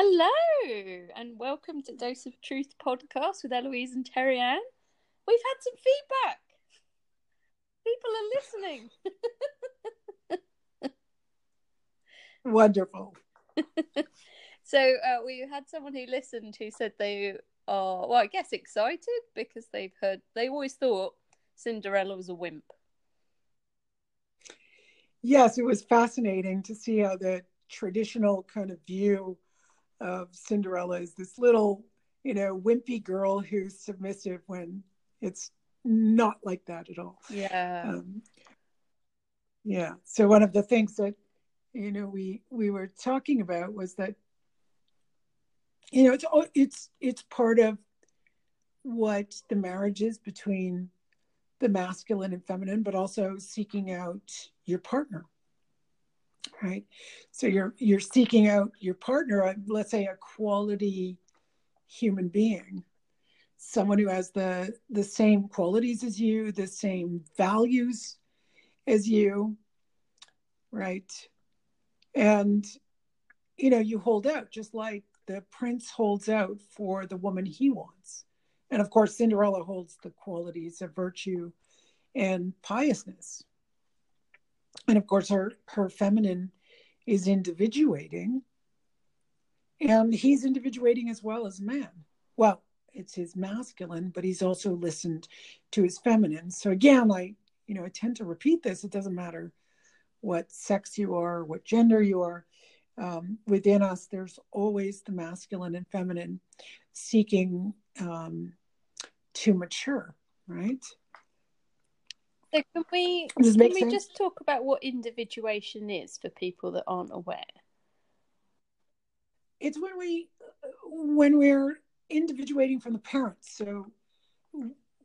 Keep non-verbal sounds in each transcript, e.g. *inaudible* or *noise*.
Hello, and welcome to Dose of Truth podcast with Eloise and Terry Ann. We've had some feedback. People are listening. *laughs* Wonderful. *laughs* so uh, we had someone who listened who said they are, well, I guess excited because they've heard, they always thought Cinderella was a wimp. Yes, it was fascinating to see how the traditional kind of view of Cinderella is this little, you know, wimpy girl who's submissive when it's not like that at all. Yeah. Um, yeah. So one of the things that you know we we were talking about was that you know it's it's it's part of what the marriage is between the masculine and feminine but also seeking out your partner right? So you're you're seeking out your partner uh, let's say a quality human being someone who has the the same qualities as you the same values as you right? And you know you hold out just like the prince holds out for the woman he wants. And of course cinderella holds the qualities of virtue and piousness and of course her her feminine is individuating and he's individuating as well as man well it's his masculine but he's also listened to his feminine. So again i you know i tend to repeat this. It doesn't matter what sex you are what gender you are um, within us there's always the masculine and feminine seeking um, to mature right so can we can we sense? just talk about what individuation is for people that aren't aware? It's when we when we're individuating from the parents. So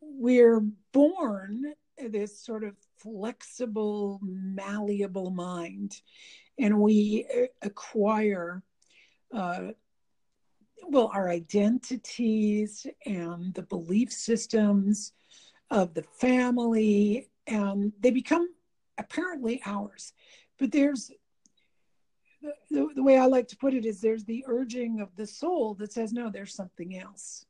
we're born this sort of flexible, malleable mind, and we acquire uh, well our identities and the belief systems of the family and they become apparently ours. But there's the, the, way I like to put it is there's the urging of the soul that says, no, there's something else.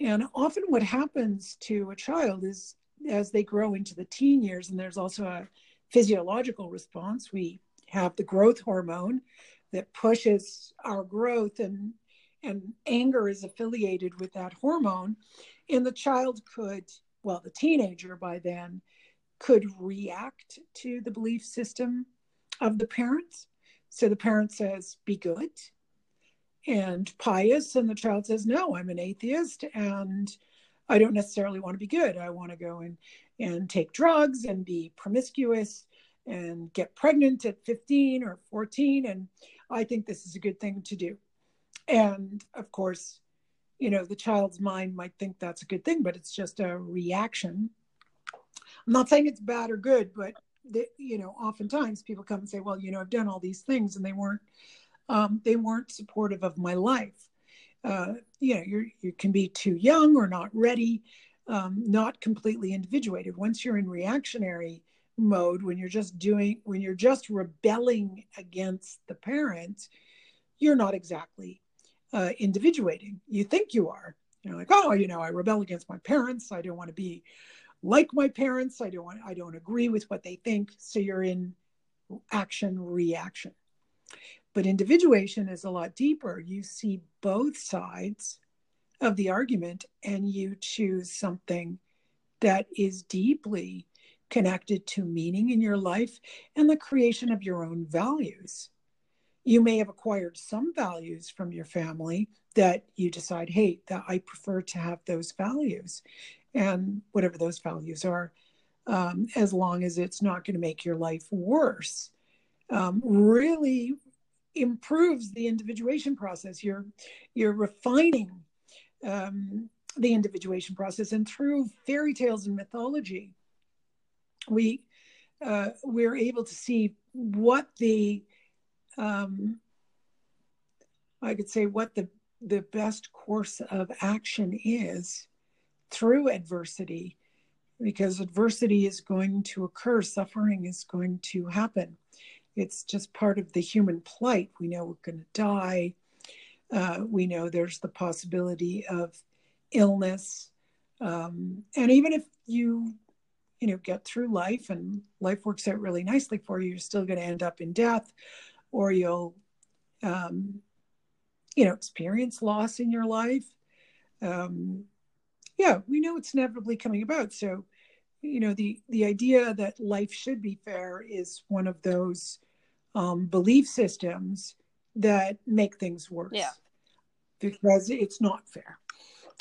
And often what happens to a child is as they grow into the teen years, and there's also a physiological response, we have the growth hormone that pushes our growth and and anger is affiliated with that hormone and the child could well the teenager by then could react to the belief system of the parents. So the parent says, be good and pious, and the child says, no, I'm an atheist and I don't necessarily want to be good. I want to go and, and take drugs and be promiscuous and get pregnant at 15 or 14. And I think this is a good thing to do. And of course, you know, the child's mind might think that's a good thing, but it's just a reaction I'm not saying it's bad or good, but you know, oftentimes people come and say, "Well, you know, I've done all these things, and they weren't um, they weren't supportive of my life." Uh, you know, you you can be too young or not ready, um, not completely individuated. Once you're in reactionary mode, when you're just doing, when you're just rebelling against the parent, you're not exactly uh, individuating. You think you are. You're like, oh, you know, I rebel against my parents. I don't want to be like my parents. I don't I don't agree with what they think. So you're in action reaction. But individuation is a lot deeper. You see both sides of the argument and you choose something that is deeply connected to meaning in your life and the creation of your own values. You may have acquired some values from your family that you decide, hey, that I prefer to have those values and whatever those values are, um, as long as it's not going to make your life worse, um, really improves the individuation process. You're you're refining um, the individuation process, and through fairy tales and mythology, we uh, we're able to see what the um, I could say what the the best course of action is through adversity because adversity is going to occur, suffering is going to happen. It's just part of the human plight. We know we're going to die. Uh, we know there's the possibility of illness. Um, and even if you, you know, get through life and life works out really nicely for you, you're still going to end up in death or you'll, um, you know, experience loss in your life. Um, yeah, we know it's inevitably coming about. So, you know, the the idea that life should be fair is one of those um, belief systems that make things worse. Yeah. Because it's not fair.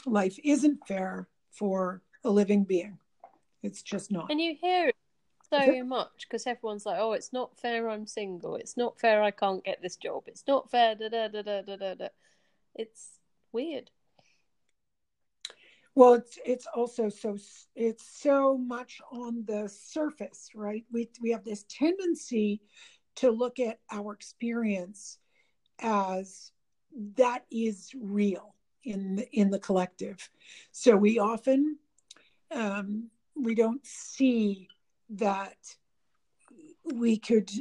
Life isn't fair for a living being. It's just not. And you hear it so much because everyone's like, "Oh, it's not fair. I'm single. It's not fair. I can't get this job. It's not fair." Da da da da da da. It's weird. Well, it's it's also so it's so much on the surface, right? We we have this tendency to look at our experience as that is real in the, in the collective. So we often um, we don't see that we could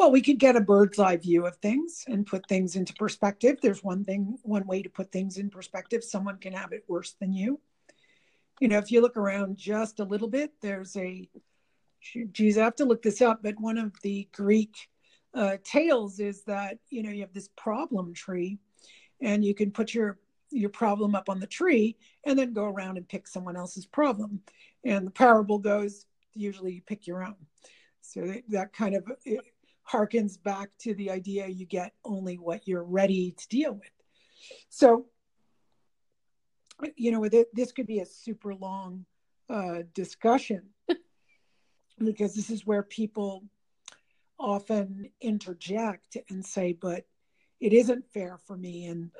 well we could get a bird's eye view of things and put things into perspective. There's one thing one way to put things in perspective. Someone can have it worse than you. You know if you look around just a little bit there's a geez i have to look this up but one of the greek uh, tales is that you know you have this problem tree and you can put your your problem up on the tree and then go around and pick someone else's problem. And the parable goes usually you pick your own. So that, that kind of harkens back to the idea you get only what you're ready to deal with so you know this could be a super long uh, discussion *laughs* because this is where people often interject and say, but it isn't fair for me. And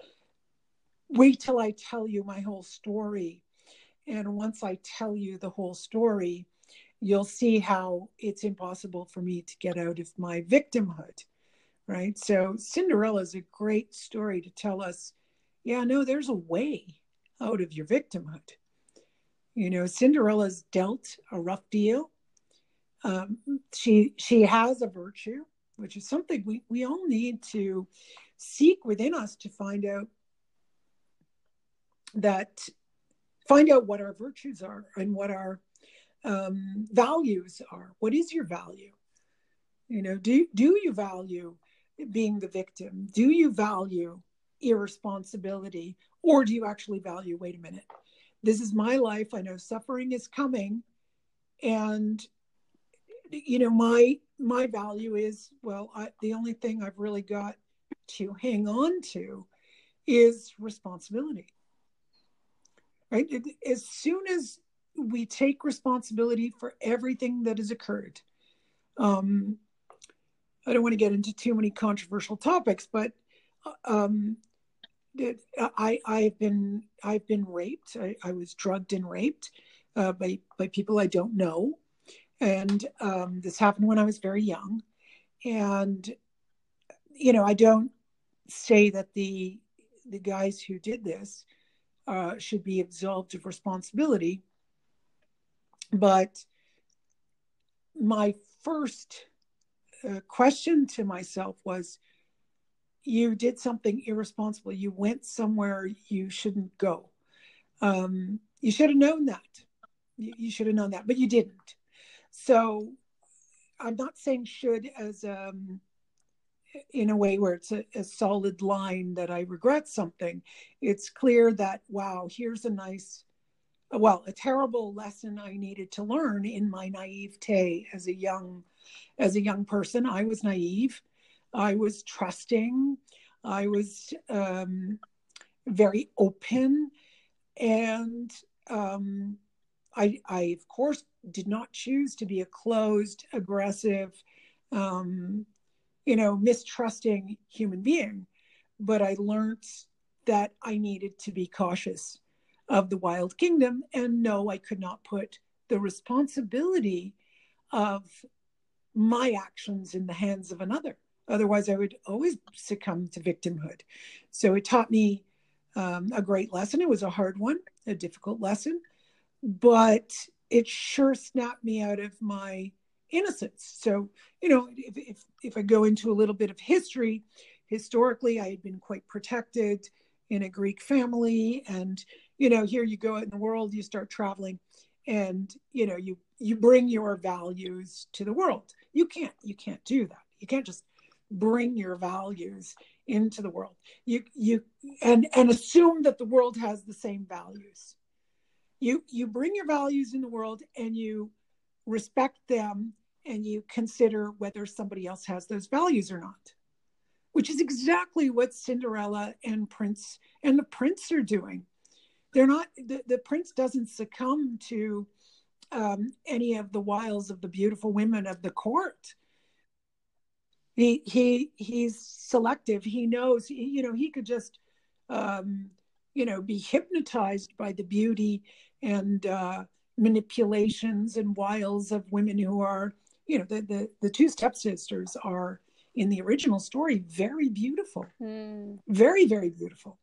wait till I tell you my whole story. And once I tell you the whole story, you'll see how it's impossible for me to get out of my victimhood. Right. So Cinderella is a great story to tell us, yeah, no, there's a way out of your victimhood. You know, Cinderella's dealt a rough deal um, she she has a virtue, which is something we, we all need to seek within us to find out that find out what our virtues are and what our um, values are. What is your value? You know, do do you value being the victim? Do you value irresponsibility, or do you actually value? Wait a minute, this is my life. I know suffering is coming, and you know my my value is well I, the only thing i've really got to hang on to is responsibility right as soon as we take responsibility for everything that has occurred um, i don't want to get into too many controversial topics but um, it, I, I've been I've been raped. I, I was drugged and raped uh, by by people I don't know, and um, this happened when I was very young. And you know, I don't say that the the guys who did this uh, should be absolved of responsibility, but my first uh, question to myself was you did something irresponsible. You went somewhere you shouldn't go. Um, you should have known that. You, you should have known that but you didn't. So I'm not saying should as um, in a way where it's a, a, solid line that I regret something. It's clear that, wow, here's a nice, well, a terrible lesson I needed to learn in my naivete as a young, as a young person. I was naive. I was trusting. I was um, very open. And um, I, I, of course, did not choose to be a closed, aggressive, um, you know, mistrusting human being. But I learned that I needed to be cautious of the wild kingdom. And no, I could not put the responsibility of my actions in the hands of another. Otherwise, I would always succumb to victimhood. So it taught me um, a great lesson. It was a hard one, a difficult lesson, but it sure snapped me out of my innocence. So, you know, if, if, if I go into a little bit of history, historically I had been quite protected in a Greek family. And, you know, here you go out in the world, you start traveling and, you know, you, you bring your values to the world. You can't, you can't do that. You can't just bring your values into the world. You, you, and, and assume that the world has the same values. You, you bring your values in the world and you respect them and you consider whether somebody else has those values or not which is exactly what Cinderella and Prince and the prince are doing. They're not the, the prince doesn't succumb to um, any of the wiles of the beautiful women of the court. He he he's selective. He knows he, you know he could just um, you know be hypnotized by the beauty and uh, manipulations and wiles of women who are you know the the, the two stepsisters are in the original story very beautiful mm. very very beautiful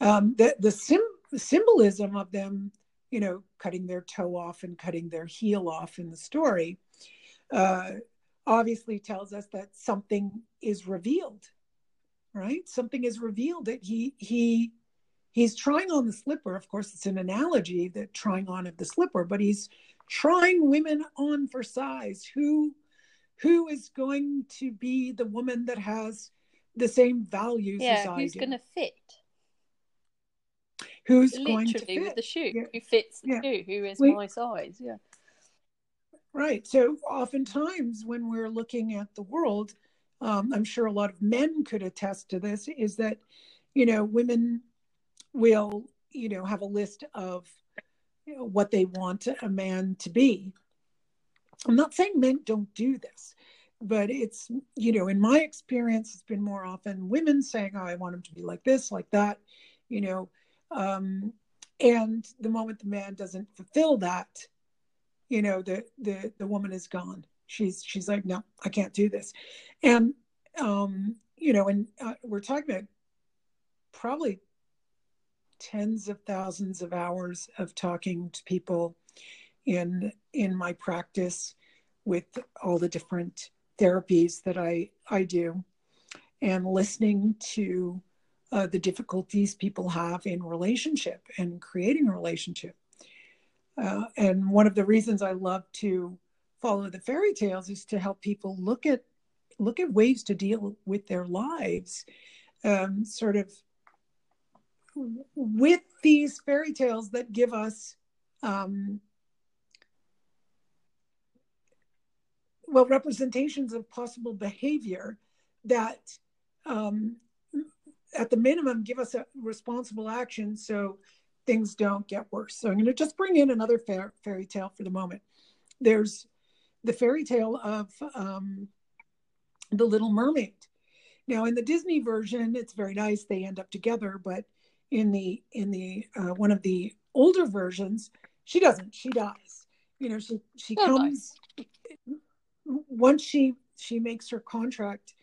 um, the the, sim- symbolism of them you know cutting their toe off and cutting their heel off in the story uh, obviously tells us that something is revealed right? Something is revealed that he he he's trying on the slipper. Of course it's an analogy that trying on of the slipper but he's trying women on for size. Who who is going to be the woman that has the same values yeah, as I who's going to fit? Who's Literally going to fit with the shoe? Yeah. Who fits the Yeah. shoe? Who is We- my size? Yeah. Right. So oftentimes when we're looking at the world, um, I'm sure a lot of men could attest to this, is that, you know, women will, you know, have a list of you know, what they want a man to be. I'm not saying men don't do this, but it's, you know, in my experience, it's been more often women saying, oh, I want him to be like this, like that, you know. Um, and the moment the man doesn't fulfill that, you know, the the the woman is gone. She's she's like, no, I can't do this. And um, you know, and uh, we're talking about probably tens of thousands of hours of talking to people in in my practice with all the different therapies that I I do and listening to uh, the difficulties people have in relationship and creating a relationship. Uh, and one of the reasons I love to follow the fairy tales is to help people look at look at ways to deal with their lives, um, sort of with these fairy tales that give us um, well representations of possible behavior that um, at the minimum give us a responsible action so things don't get worse. So i'm going to just bring in another fair, fairy tale for the moment. There's the fairy tale of um, the little mermaid. Now in the disney version it's very nice they end up together but in the in the uh, one of the older versions she doesn't she dies. You know she she comes once she she makes her contract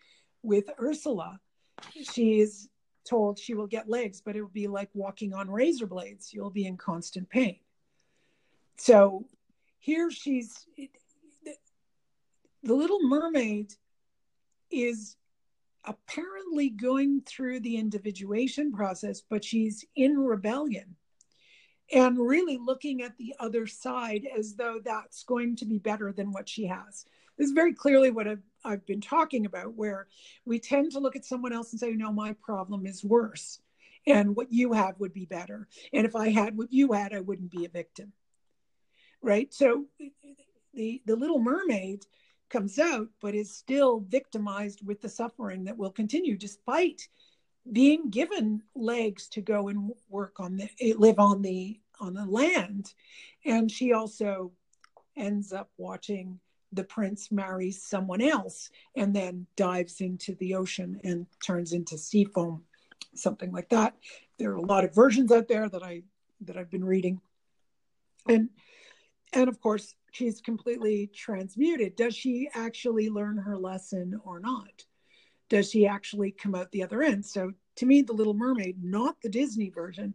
with Ursula, she is told she will get legs, but it will be like walking on razor blades. You'll be in constant pain. So here she's the little mermaid is apparently going through the individuation process, but she's in rebellion and really looking at the other side as though that's going to be better than what she has. This is very clearly what I've, I've been talking about, where we tend to look at someone else and say, no, my problem is worse. And what you have would be better. And if I had what you had, I wouldn't be a victim. Right. So the, the little mermaid comes out, but is still victimized with the suffering that will continue despite being given legs to go and work on the eh, live on the on the land and she also ends up watching the prince marries someone else and then dives into the ocean and turns into sea foam something like that. There are a lot of versions out there that i that i've been reading. And and of course she's completely transmuted. Does she actually learn her lesson or not? Does she actually come out the other end? So to me the little mermaid not the disney version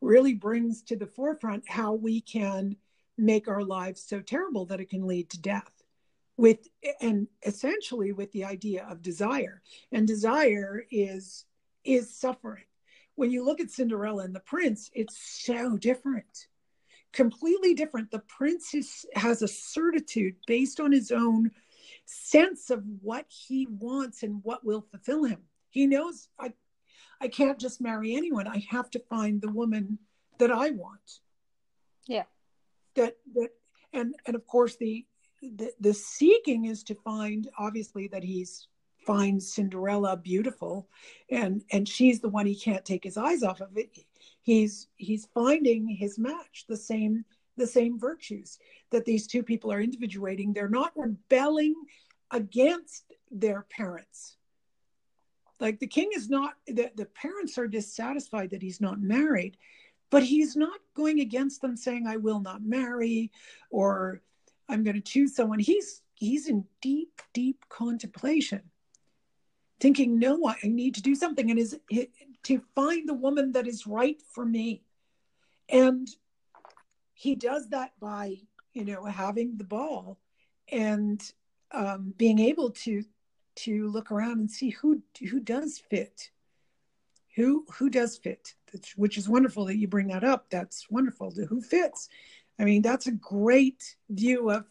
really brings to the forefront how we can make our lives so terrible that it can lead to death with and essentially with the idea of desire. And desire is is suffering. When you look at cinderella and the prince it's so different completely different. The prince is, has a certitude based on his own sense of what he wants and what will fulfill him. He knows i i can't just marry anyone. I have to find the woman that i want. Yeah. That that and and of course the the, the seeking is to find obviously that he's finds Cinderella beautiful and and she's the one he can't take his eyes off of it. He's he's finding his match the same the same virtues that these two people are individuating. They're not rebelling against their parents. Like the king is not the, the parents are dissatisfied that he's not married but he's not going against them saying i will not marry or I'm going to choose someone. He's he's in deep, deep contemplation, thinking, no, I need to do something, and is to find the woman that is right for me. And he does that by, you know, having the ball and um, being able to to look around and see who who does fit, who who does fit. Which is wonderful that you bring that up. That's wonderful. Who fits? I mean, that's a great view of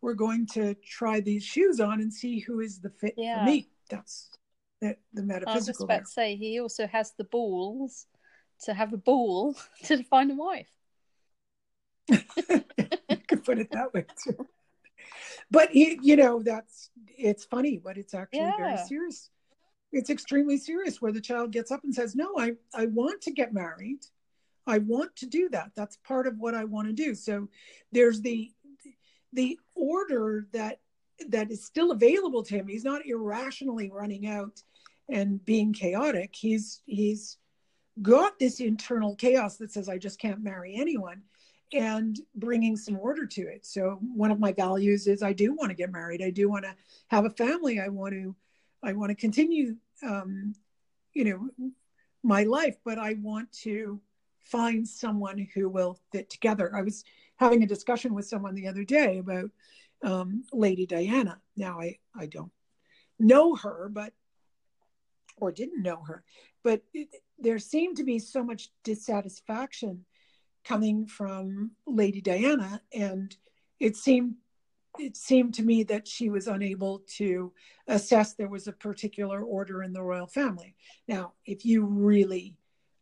we're going to try these shoes on and see who is the fit yeah. for me. That's the, the metaphysical. I was just about there. to say he also has the balls to have a ball *laughs* to find a wife. *laughs* you could put it that way too. But he, you know, that's it's funny, but it's actually yeah. very serious. It's extremely serious where the child gets up and says, "No, I I want to get married." I want to do that. That's part of what I want to do. So there's the the order that that is still available to him. He's not irrationally running out and being chaotic. He's he's got this internal chaos that says I just can't marry anyone and bringing some order to it. So one of my values is I do want to get married. I do want to have a family. I want to I want to continue um, you know my life, but I want to find someone who will fit together. I was having a discussion with someone the other day about um, Lady Diana. Now, I, I don't know her, but, or didn't know her, but it, there seemed to be so much dissatisfaction coming from Lady Diana. And it seemed it seemed to me that she was unable to assess there was a particular order in the royal family. Now, if you really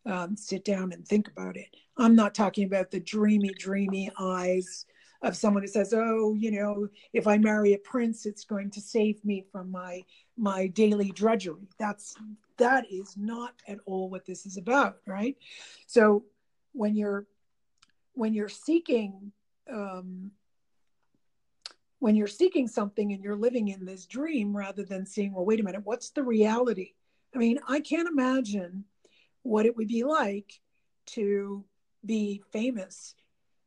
um, sit down and think about it. I'm not talking about the dreamy, dreamy eyes of someone who says, "Oh, you know, if I marry a prince, it's going to save me from my my daily drudgery." That's that is not at all what this is about, right? So when you're when you're seeking um, when you're seeking something and you're living in this dream rather than seeing, well, wait a minute, what's the reality? I mean, I can't imagine what it would be like to be famous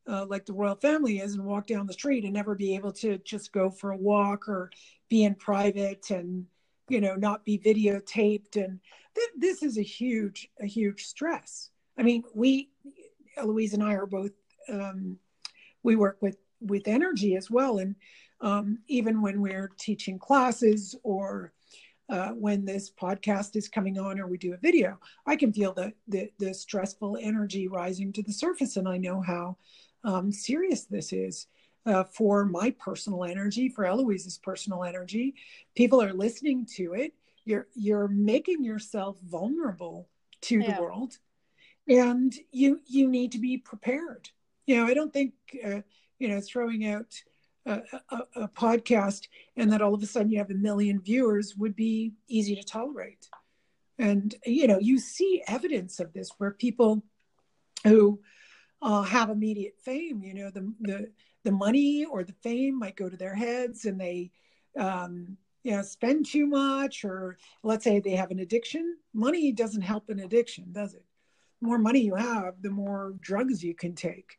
uh, like the royal family is and walk down the street and never be able to just go for a walk or be in private and you know not be videotaped. And th- this is a huge a huge stress. I mean we eloise and i are both um, we work with with energy as well. And um, even when we're teaching classes or uh, when this podcast is coming on or we do a video, I can feel the, the, the stressful energy rising to the surface. And I know how um, serious this is uh, for my personal energy, for Eloise's personal energy. People are listening to it. You're, you're making yourself vulnerable to yeah. the world and you, you need to be prepared. You know, I don't think, uh, you know, throwing out a, a, podcast and that all of a sudden you have a million viewers would be easy to tolerate. And, you know, you see evidence of this where people who uh, have immediate fame, you know, the, the, the money or the fame might go to their heads and they, um, you know, spend too much, or let's say they have an addiction. Money doesn't help an addiction, does it? The more money you have, the more drugs you can take.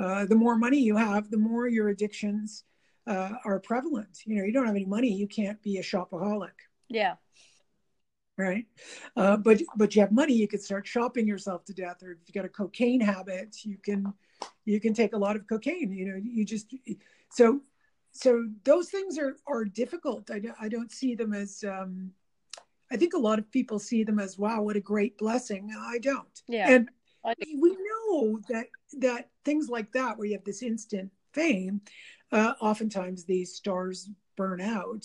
Uh, the more money you have, the more your addictions uh, are prevalent. You know, you don't have any money, you can't be a shopaholic. Yeah. Right. Uh, but but you have money, you can start shopping yourself to death. Or if you got a cocaine habit, you can you can take a lot of cocaine. You know, you just so so those things are are difficult. I, I don't see them as. Um, I think a lot of people see them as wow, what a great blessing. I don't. Yeah. And we know that that things like that, where you have this instant fame, uh, oftentimes these stars burn out,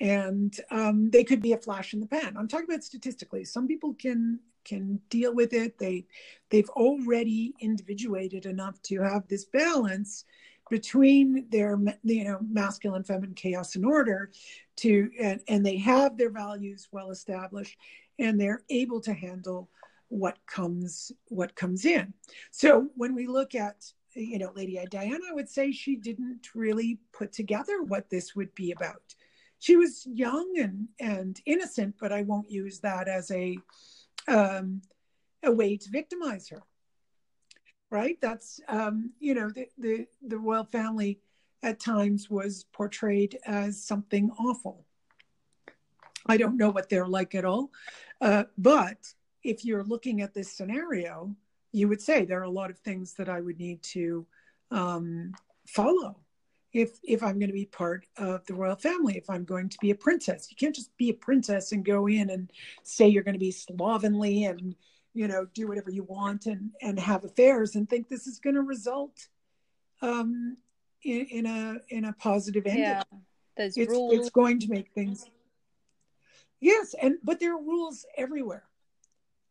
and um, they could be a flash in the pan. I'm talking about statistically. Some people can can deal with it. They they've already individuated enough to have this balance between their you know masculine feminine chaos and order to and, and they have their values well established and they're able to handle what comes what comes in so when we look at you know lady diana would say she didn't really put together what this would be about she was young and and innocent but i won't use that as a um a way to victimize her right? That's um, you know the, the the royal family at times was portrayed as something awful. I don't know what they're like at all, uh, but if you're looking at this scenario, you would say there are a lot of things that I would need to um, follow. If if I'm going to be part of the royal family, if I'm going to be a princess. You can't just be a princess and go in and say you're going to be slovenly and you know do whatever you want and and have affairs and think this is going to result um in, in a in a positive ending. Yeah there's it's, rules. it's going to make things yes and but there are rules everywhere.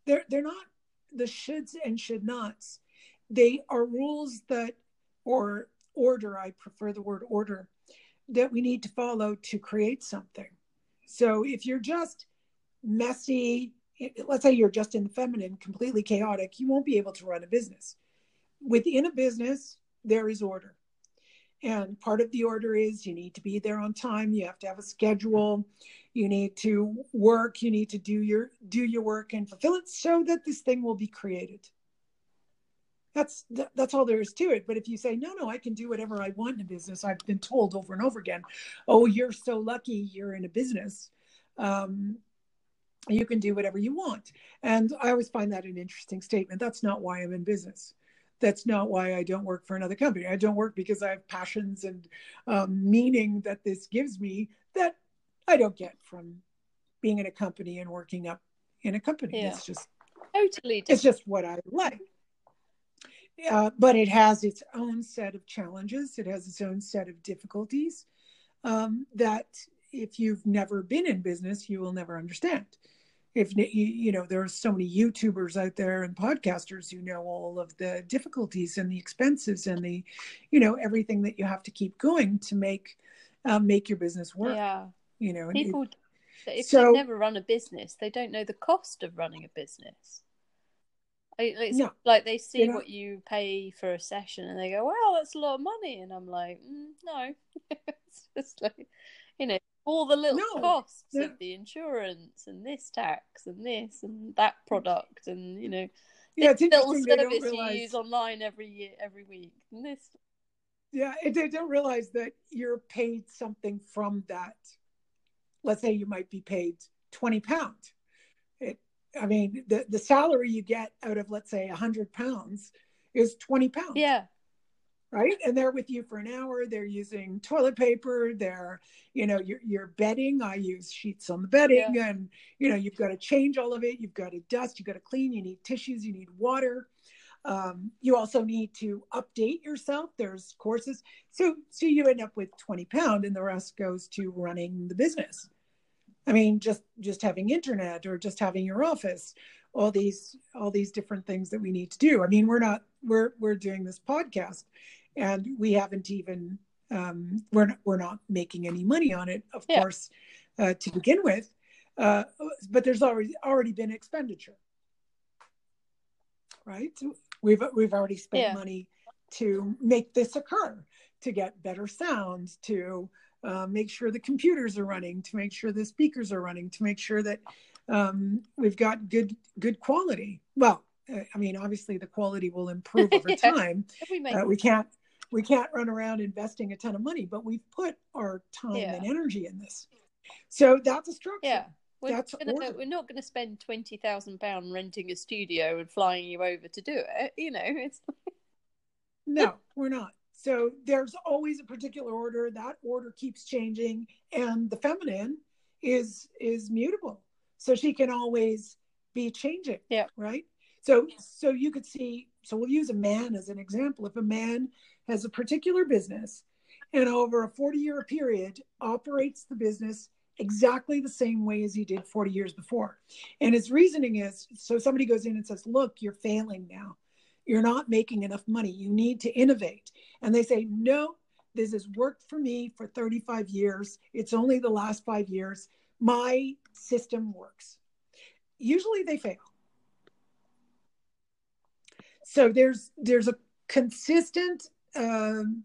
They're they're not the shoulds and should nots they are rules that or order i prefer the word order that we need to follow to create something so if you're just messy let's say you're just in the feminine, completely chaotic, you won't be able to run a business. Within a business, there is order. And part of the order is you need to be there on time, you have to have a schedule, you need to work, you need to do your do your work and fulfill it so that this thing will be created. That's that's all there is to it. But if you say no, no, I can do whatever I want in a business, I've been told over and over again, oh, you're so lucky you're in a business. Um, you can do whatever you want. And I always find that an interesting statement. That's not why I'm in business. That's not why I don't work for another company. I don't work because I have passions and um, meaning that this gives me that I don't get from being in a company and working up in a company. Yeah. It's just totally. Different. It's just what I like. Uh, but it has its own set of challenges. It has its own set of difficulties um, that if you've never been in business, you will never understand. If you, know, there are so many YouTubers out there and podcasters who know all of the difficulties and the expenses and the, you know, everything that you have to keep going to make um, make your business work. Yeah, you know, people. If so, they've never run a business, they don't know the cost of running a business. It's no, like they see what you pay for a session and they go, "Wow, that's a lot of money," and I'm like, mm, "No, *laughs* it's just like, you know, all the little no, costs of the insurance and this tax and this and that product and you know yeah it's little service realize... you use online every year every week and this yeah they don't realize that you're paid something from that let's say you might be paid 20 pounds it i mean the the salary you get out of let's say 100 pounds is 20 pounds. Yeah. Right? And they're with you for an hour they're using toilet paper they're you know you're, you're bedding i use sheets on the bedding yeah. and you know you've got to change all of it you've got to dust you've got to clean you need tissues you need water um, you also need to update yourself there's courses so so you end up with 20 pound and the rest goes to running the business i mean just just having internet or just having your office all these all these different things that we need to do i mean we're not we're we're doing this podcast and we haven't even um, we're not, we're not making any money on it, of yeah. course, uh, to begin with. Uh, but there's already already been expenditure, right? We've we've already spent yeah. money to make this occur, to get better sound, to uh, make sure the computers are running, to make sure the speakers are running, to make sure that um, we've got good good quality. Well, uh, I mean, obviously the quality will improve over *laughs* yeah. time. We, uh, we can't we can't run around investing a ton of money, but we've put our time yeah. and energy in this. So that's a structure. Yeah. We're, that's gonna, we're not going to spend twenty thousand pound renting a studio and flying you over to do it. You know, it's *laughs* no, we're not. So there's always a particular order. That order keeps changing, and the feminine is is mutable. So she can always be changing. Yeah. Right. So so you could see. So we'll use a man as an example. If a man has a particular business, and over a 40 year period operates the business exactly the same way as he did 40 years before. And his reasoning is so somebody goes in and says, Look, you're failing now. You're not making enough money. You need to innovate. And they say, No, this has worked for me for 35 years. It's only the last five years. My system works. Usually they fail. So there's there's a consistent um,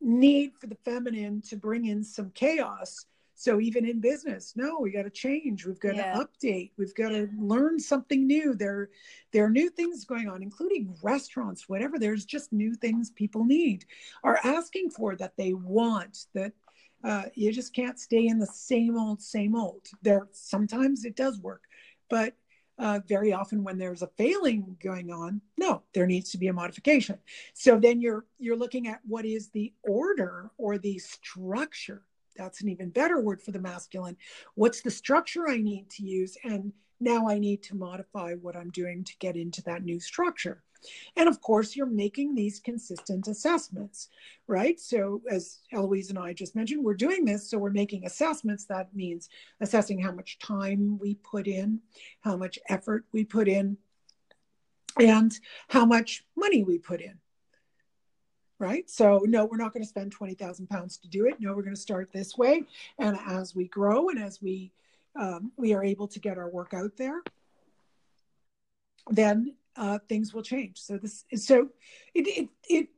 need for the feminine to bring in some chaos so even in business, no, we got to change. We've got yeah. to update. We've got to learn something new. There, there are new things going on, including restaurants, whatever. There's just new things people need, are asking for that they want. That uh, you just can't stay in the same old, same old. There, sometimes it does work, but uh, very often when there's a failing going on no there needs to be a modification so then you're you're looking at what is the order or the structure that's an even better word for the masculine. What's the structure I need to use? And now I need to modify what I'm doing to get into that new structure. And of course, you're making these consistent assessments, right? So, as Eloise and I just mentioned, we're doing this. So, we're making assessments. That means assessing how much time we put in, how much effort we put in, and how much money we put in right? So, no, we're not going to spend 20,000 pounds to do it. No, we're going to start this way. And as we grow and as we, um, we are able to get our work out there, then uh, things will change. So this so it, it, it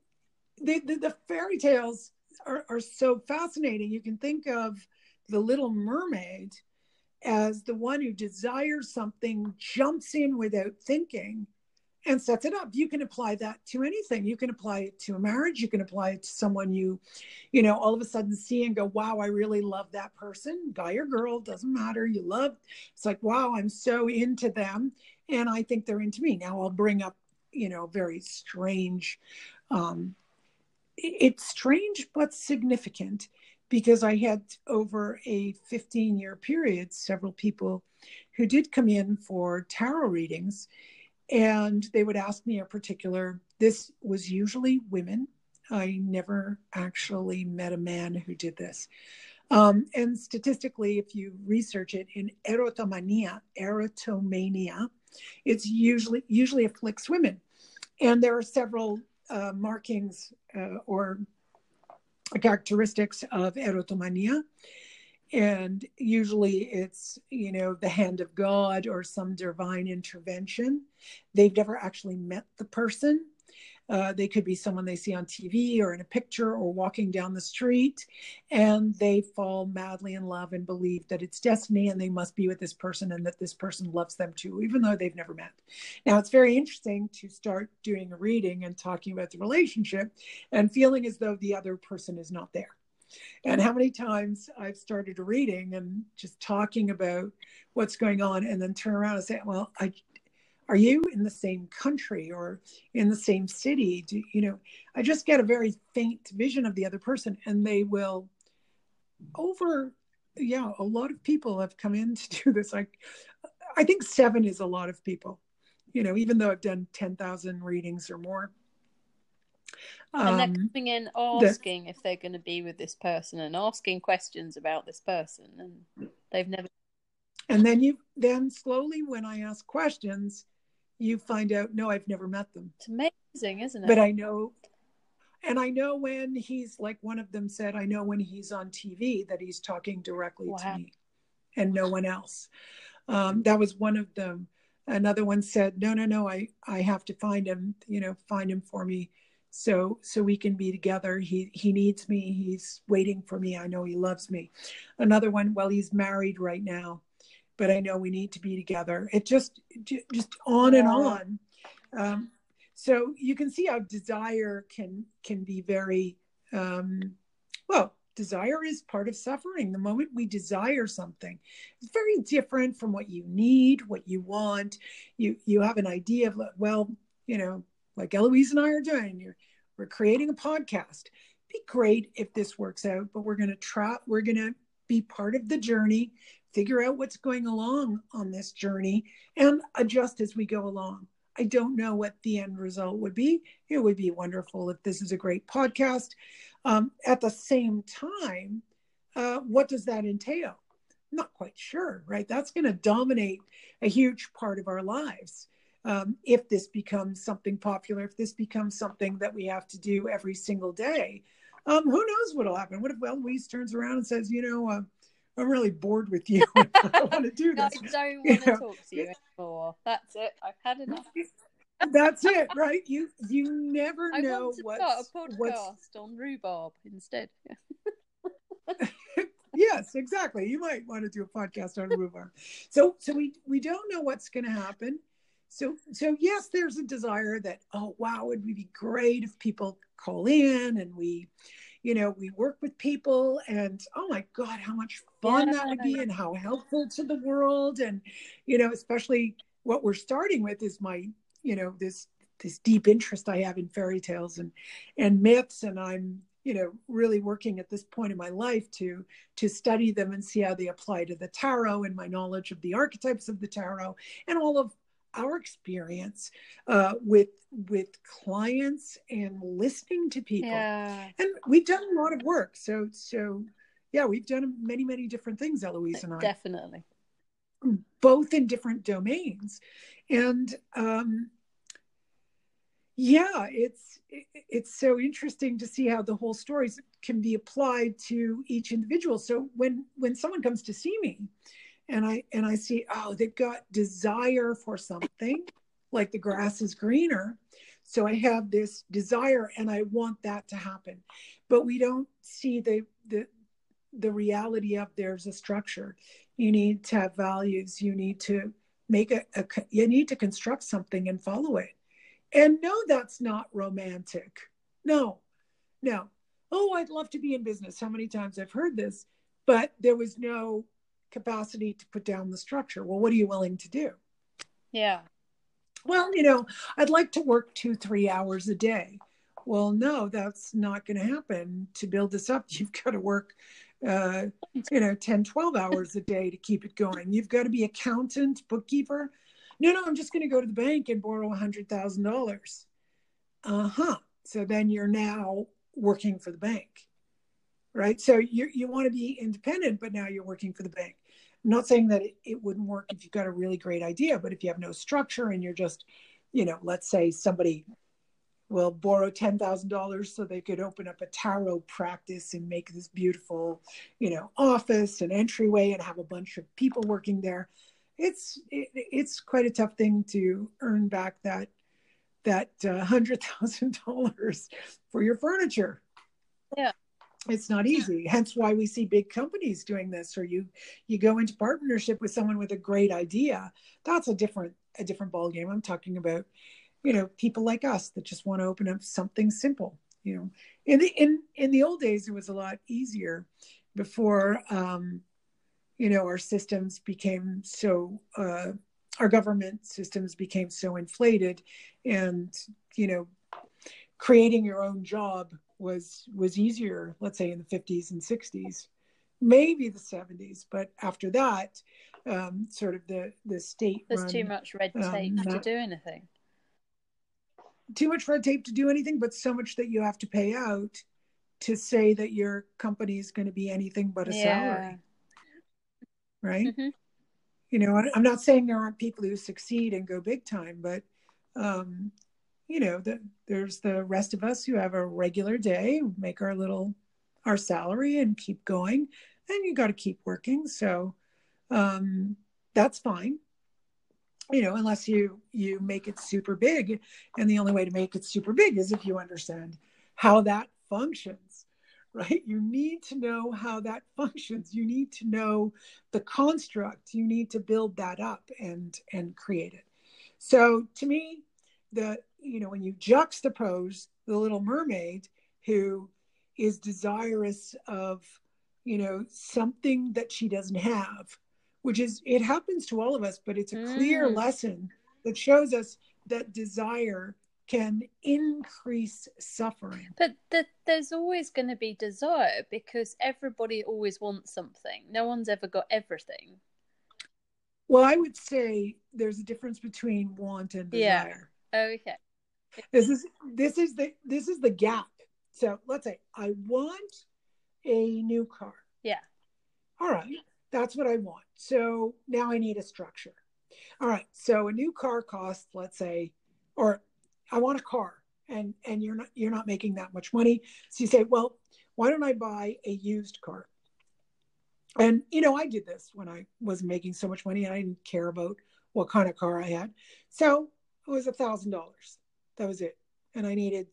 the, the, the fairy tales are, are so fascinating. You can think of the little mermaid as the one who desires something, jumps in without thinking, and sets it up. You can apply that to anything. You can apply it to a marriage. You can apply it to someone you you know all of a sudden see and go wow i really love that person. Guy or girl doesn't matter. You love it's like wow i'm so into them and i think they're into me. Now i'll bring up you know very strange um it's strange but significant because i had over a 15 year period several people who did come in for tarot readings and they would ask me a particular this was usually women. I never actually met a man who did this. Um, and statistically if you research it in erotomania erotomania it's usually usually afflicts women. And there are several uh, markings uh, or characteristics of erotomania and usually it's you know the hand of god or some divine intervention. They've never actually met the person. Uh, they could be someone they see on tv or in a picture or walking down the street and they fall madly in love and believe that it's destiny and they must be with this person and that this person loves them too even though they've never met. Now it's very interesting to start doing a reading and talking about the relationship and feeling as though the other person is not there and how many times I've started reading and just talking about what's going on and then turn around and say, well, I, are you in the same country or in the same city? Do, you know, I just get a very faint vision of the other person and they will over, yeah, a lot of people have come in to *laughs* do this. Like, I think seven is a lot of people, you know, even though I've done 10,000 readings or more and they're um, coming in asking the, if they're going to be with this person and asking questions about this person and they've never and then you then slowly when i ask questions you find out no i've never met them. It's amazing isn't it? But i know and i know when he's like one of them said i know when he's on tv that he's talking directly wow. to me and no one else. Um, that was one of them. Another one said no no no i i have to find him you know find him for me so so we can be together. He he needs me. He's waiting for me. I know he loves me. Another one well he's married right now but i know we need to be together. It just just on and on. Um, so you can see how desire can can be very um, well desire is part of suffering. The moment we desire something it's very different from what you need what you want. You you have an idea of well you know like Eloise and I are doing. You're, we're creating a podcast. Be great if this works out but we're going to try we're going to be part of the journey figure out what's going along on this journey and adjust as we go along. I don't know what the end result would be. It would be wonderful if this is a great podcast. Um, at the same time uh, what does that entail? Not quite sure right? That's going to dominate a huge part of our lives um, if this becomes something popular, if this becomes something that we have to do every single day, um, who knows what'll happen? What if Eloise turns around and says, you know, uh, I'm really bored with you. *laughs* I want to do this. I *laughs* don't want to talk to you anymore. That's it. I've had enough. *laughs* That's it, right? You you never I know what. Start a podcast what's... on rhubarb instead. yes, exactly. You might want to do a podcast on rhubarb. So so we we don't know what's going to happen so so yes there's a desire that oh wow would be great if people call in and we you know we work with people and oh my god how much fun yeah. that would be and how helpful to the world and you know especially what we're starting with is my you know this this deep interest i have in fairy tales and and myths and i'm you know really working at this point in my life to to study them and see how they apply to the tarot and my knowledge of the archetypes of the tarot and all of our experience uh, with with clients and listening to people. Yeah. and we've done a lot of work. So so yeah we've done many many different things eloise and i. Definitely. Both in different domains. And um yeah it's it's so interesting to see how the whole stories can be applied to each individual. So when when someone comes to see me and I and I see, oh, they've got desire for something, like the grass is greener. So I have this desire and I want that to happen. But we don't see the the the reality of there's a structure. You need to have values. You need to make a, a you need to construct something and follow it. And no, that's not romantic. No, no. Oh, I'd love to be in business. How many times I've heard this, but there was no capacity to put down the structure. Well, what are you willing to do? Yeah. Well, you know, I'd like to work two, three hours a day. Well, no, that's not going to happen. To build this up, *laughs* you've got to work, uh, you know, 10, 12 hours a day to keep it going. You've got to be accountant, bookkeeper. No, no, I'm just going to go to the bank and borrow a $100,000. Uh huh. So then you're now working for the bank right? So you you want to be independent, but now you're working for the bank. I'm not saying that it, it wouldn't work if you've got a really great idea, but if you have no structure and you're just, you know, let's say somebody will borrow ten thousand dollars so they could open up a tarot practice and make this beautiful, you know, office and entryway and have a bunch of people working there. It's it, it's quite a tough thing to earn back that that uh, hundred thousand dollars for your furniture. Yeah it's not easy. Hence why we see big companies doing this or you you go into partnership with someone with a great idea. That's a different a different ball game i'm talking about you know people like us that just want to open up something simple you know. In the in in the old days it was a lot easier before um you know our systems became so uh our government systems became so inflated and you know creating your own job was was easier let's say in the 50s and 60s maybe the 70s but after that um, sort of the the state there's run, too much red um, tape um, to do anything too much red tape to do anything but so much that you have to pay out to say that your company is going to be anything but a yeah. salary right mm-hmm. you know i'm not saying there aren't people who succeed and go big time but um, you know, the, there's the rest of us who have a regular day, make our little our salary and keep going, and you got to keep working. So um, that's fine. You know, unless you you make it super big, and the only way to make it super big is if you understand how that functions right? You need to know how that functions. You need to know the construct. You need to build that up and and create it. So to me, the you know when you juxtapose the little mermaid who is desirous of you know something that she doesn't have which is it happens to all of us but it's a clear mm. lesson that shows us that desire can increase suffering. But the, there's always going to be desire because everybody always wants something. No one's ever got everything. Well, I would say there's a difference between want and desire. Okay. This is this is the this is the gap. So let's say I want a new car. Yeah. All right. That's what I want. So now I need a structure. All right. So a new car costs, let's say, or I want a car and and you're not you're not making that much money. So you say, well, why don't I buy a used car? And you know, I did this when I wasn't making so much money and I didn't care about what kind of car I had. So it was a thousand dollars. That was it. And I needed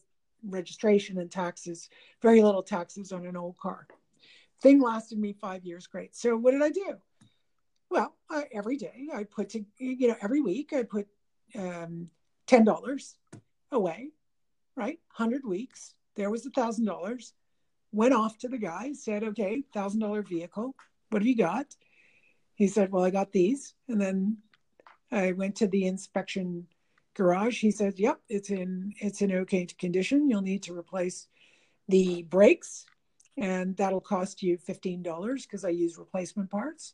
registration and taxes, very little taxes on an old car. Thing lasted me five years. Great. So what did I do? Well, I, every day I put to, you know, every week I put um, $10 away, right? 100 weeks. There was a $1,000. Went off to the guy, said, okay, $1,000 vehicle. What have you got? He said, well, I got these. And then I went to the inspection garage. He said, yep, it's in, it's in okay condition. You'll need to replace the brakes and that'll cost you $15 because I use replacement parts.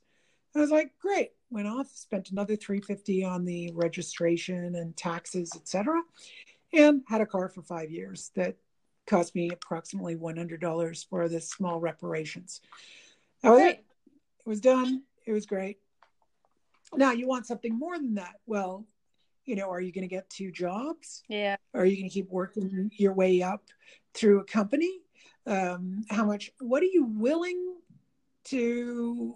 I was like, great. Went off, spent another 350 on the registration and taxes, etc., and had a car for five years that cost me approximately $100 for the small reparations. That was it. It was done. It was great. Now you want something more than that. Well, you know, are you going to get two jobs? Yeah. Are you going to keep working your way up through a company? Um, how much? What are you willing to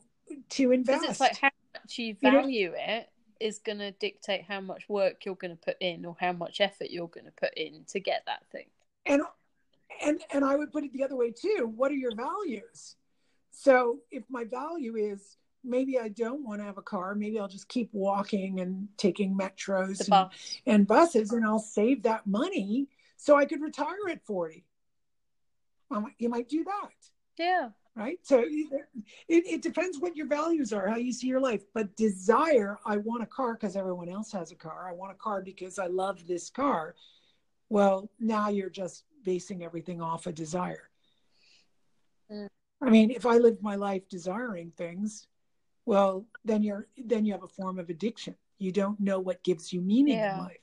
to invest. It's like how much you value you know? it is going to dictate how much work you're going to put in or how much effort you're going to put in to get that thing. And and and I would put it the other way too. What are your values? So if my value is maybe I don't want to have a car, maybe I'll just keep walking and taking metros and, bus. and buses and I'll save that money so I could retire at 40. Well, you might do that. Yeah right so it, it depends what your values are how you see your life but desire i want a car because everyone else has a car i want a car because i love this car well now you're just basing everything off a desire mm. i mean if i lived my life desiring things well then you're then you have a form of addiction. You don't know what gives you meaning yeah. in life.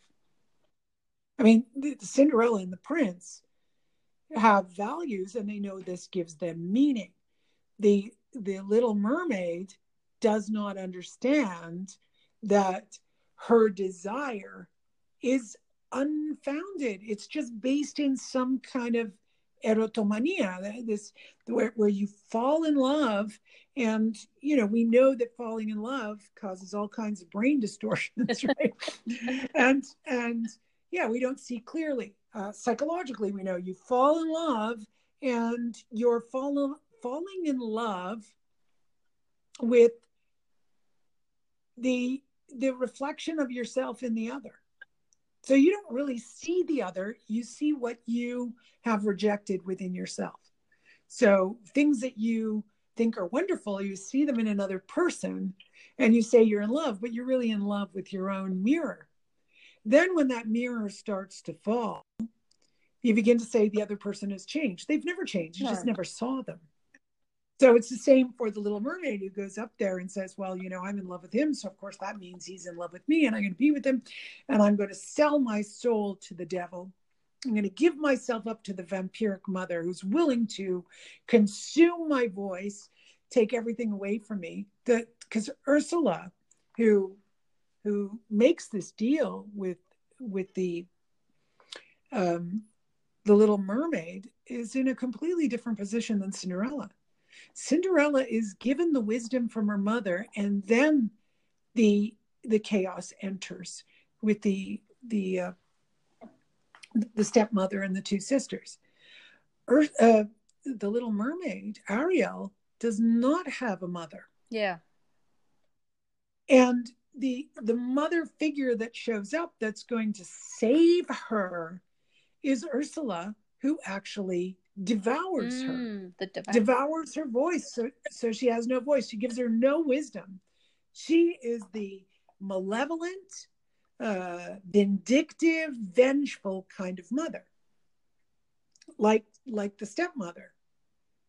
I mean the, the cinderella and the prince have values and they know this gives them meaning. The the little mermaid does not understand that her desire is unfounded. It's just based in some kind of erotomania this where, where you fall in love and you know we know that falling in love causes all kinds of brain *laughs* distortions *laughs* right? And and yeah we don't see clearly uh, psychologically we know you fall in love and you're fall, falling in love with the the reflection of yourself in the other so you don't really see the other you see what you have rejected within yourself. So things that you think are wonderful you see them in another person and you say you're in love but you're really in love with your own mirror. Then when that mirror starts to fall you begin to say the other person has changed. They've never changed. You no. just never saw them so it's the same for the little mermaid who goes up there and says, Well, you know, I'm in love with him. So of course that means he's in love with me and I'm going to be with him. And I'm going to sell my soul to the devil. I'm going to give myself up to the vampiric mother who's willing to consume my voice, take everything away from me. Because Ursula, who who makes this deal with with the um, the little mermaid is in a completely different position than Cinderella. Cinderella is given the wisdom from her mother, and then the the chaos enters with the the uh, the stepmother and the two sisters. Earth, uh, the Little Mermaid, Ariel, does not have a mother. Yeah. And the the mother figure that shows up that's going to save her is Ursula, who actually devours mm, her, devour. devours her voice. So, so she has no voice. She gives her no wisdom. She is the malevolent, uh, vindictive, vengeful kind of mother, like like the stepmother.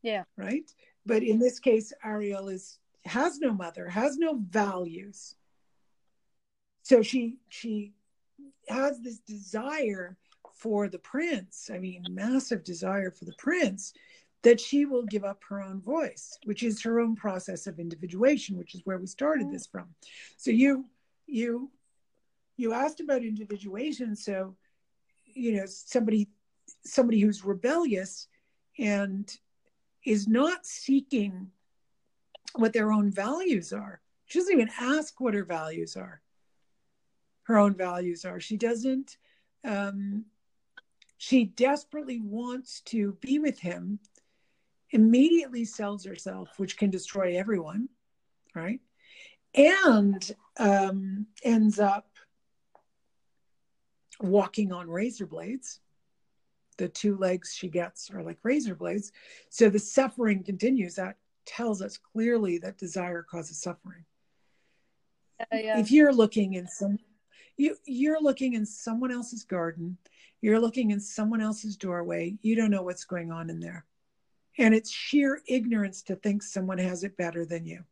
Yeah. Right. But in this case, Ariel is has no mother, has no values. So she she has this desire for the prince. I mean, massive desire for the prince that she will give up her own voice, which is her own process of individuation, which is where we started this from. So you you you asked about individuation, so you know somebody somebody who's rebellious and is not seeking what their own values are. She doesn't even ask what her values are. Her own values are. She doesn't. Um, she desperately wants to be with him immediately sells herself, which can destroy everyone, right? And um, ends up walking on razor blades. The two legs she gets are like razor blades. So the suffering continues. That tells us clearly that desire causes suffering. Uh, yeah. If you're looking in some, you you're looking in someone else's garden, you're looking in someone else's doorway. You don't know what's going on in there. And it's sheer ignorance to think someone has it better than you.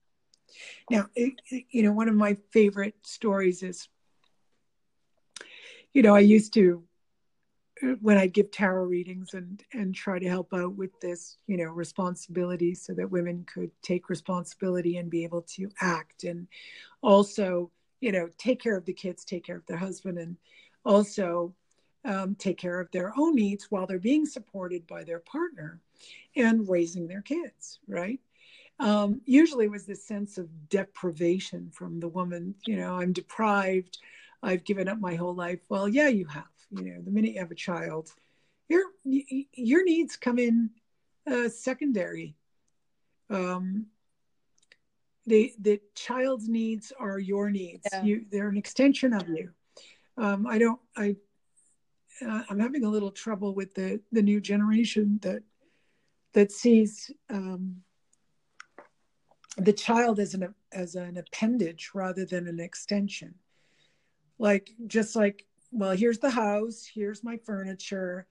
Now it, you know one of my favorite stories is you know i used to when i give tarot readings and and try to help out with this you know responsibility so that women could take responsibility and be able to act. And also you know take care of the kids take care of their husband and also um, take care of their own needs while they're being supported by their partner and raising their kids, right? Um, usually was this sense of deprivation from the woman, you know, I'm deprived, I've given up my whole life. Well, yeah, you have. You know, the minute you have a child, your your needs come in uh, secondary. Um, the the child's needs are your needs. Yeah. You they're an extension of you. Um, I don't. I uh, I'm having a little trouble with the the new generation that that sees um, the child as an as an appendage rather than an extension. Like just like, well, here's the house, here's my furniture,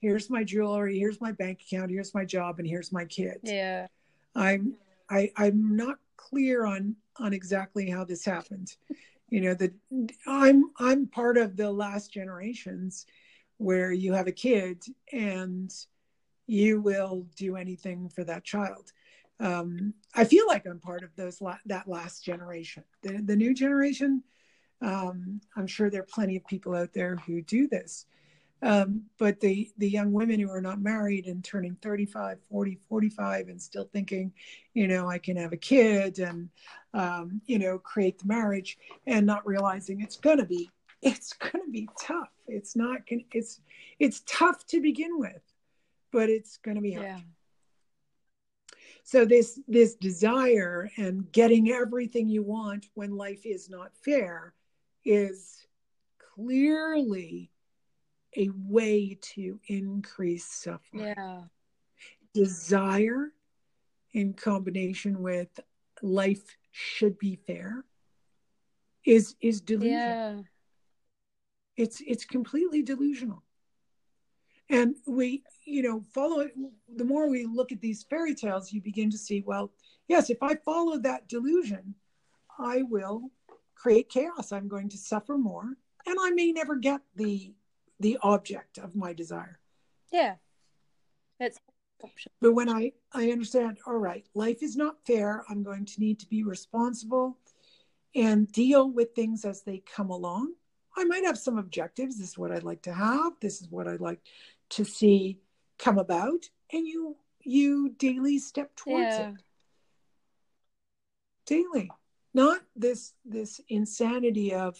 here's my jewelry, here's my bank account, here's my job, and here's my kid Yeah. I'm I I'm not clear on on exactly how this happened. You know, that I'm I'm part of the last generations where you have a kid and you will do anything for that child. Um, I feel like I'm part of those la- that last generation. The, the new generation, um, I'm sure there are plenty of people out there who do this. Um, but the, the young women who are not married and turning 35, 40, 45 and still thinking, you know, I can have a kid and, um, you know, create the marriage and not realizing it's going to be, it's going to be tough. It's not going to, it's, it's tough to begin with but it's going to be hard. Yeah. So this this desire and getting everything you want when life is not fair is clearly a way to increase suffering. Yeah. Desire in combination with life should be fair is is delusion. Yeah. It's it's completely delusional and we you know follow it the more we look at these fairy tales you begin to see well yes if i follow that delusion i will create chaos i'm going to suffer more and i may never get the the object of my desire. Yeah. That's option. but when i i understand all right life is not fair. I'm going to need to be responsible and deal with things as they come along. I might have some objectives. This is what i'd like to have. This is what i'd like to see come about. And you you daily step towards yeah. it. Daily. Not this this insanity of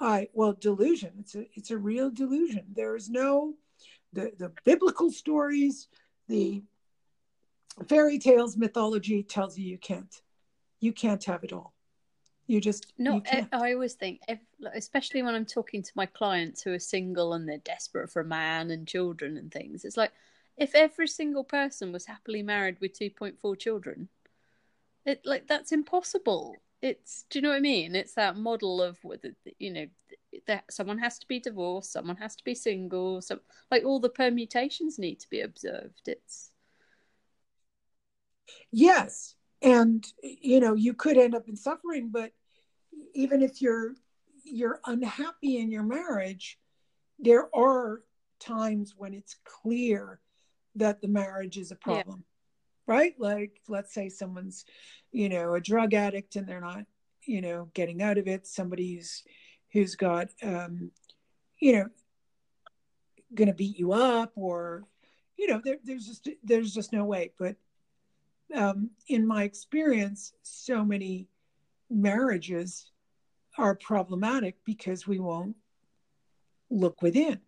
i well delusion. It's a it's a real delusion. There is no the the biblical stories the fairy tales mythology tells you you can't you can't have it all. You just no you i always think if, especially when i'm talking to my clients who are single and they're desperate for a man and children and things it's like if every single person was happily married with 2.4 children it like that's impossible it's do you know what I mean? It's that model of you know that someone has to be divorced, someone has to be single, so like all the permutations need to be observed. It's yes, and you know you could end up in suffering, but even if you're you're unhappy in your marriage, there are times when it's clear that the marriage is a problem. Right? Like, let's say someone's, you know, a drug addict and they're not, you know, getting out of it. Somebody who's, who's got, um, you know, going to beat you up or, you know, there, there's just, there's just no way. But um, in my experience, so many marriages are problematic because we won't look within.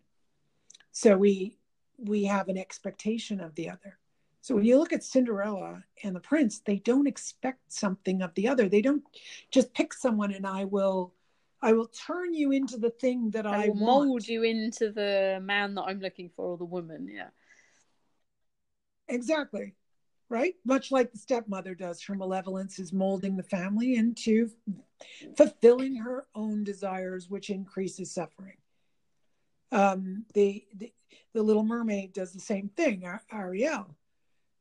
So we, we have an expectation of the other so when you look at Cinderella and the prince, they don't expect something of the other. They don't just pick someone and I will I will turn you into the thing that I, I will want. mold you into the man that I'm looking for or the woman, yeah. Exactly. Right? Much like the stepmother does, her malevolence is molding the family into fulfilling her own desires, which increases suffering. Um, the, the the Little Mermaid does the same thing. Ariel,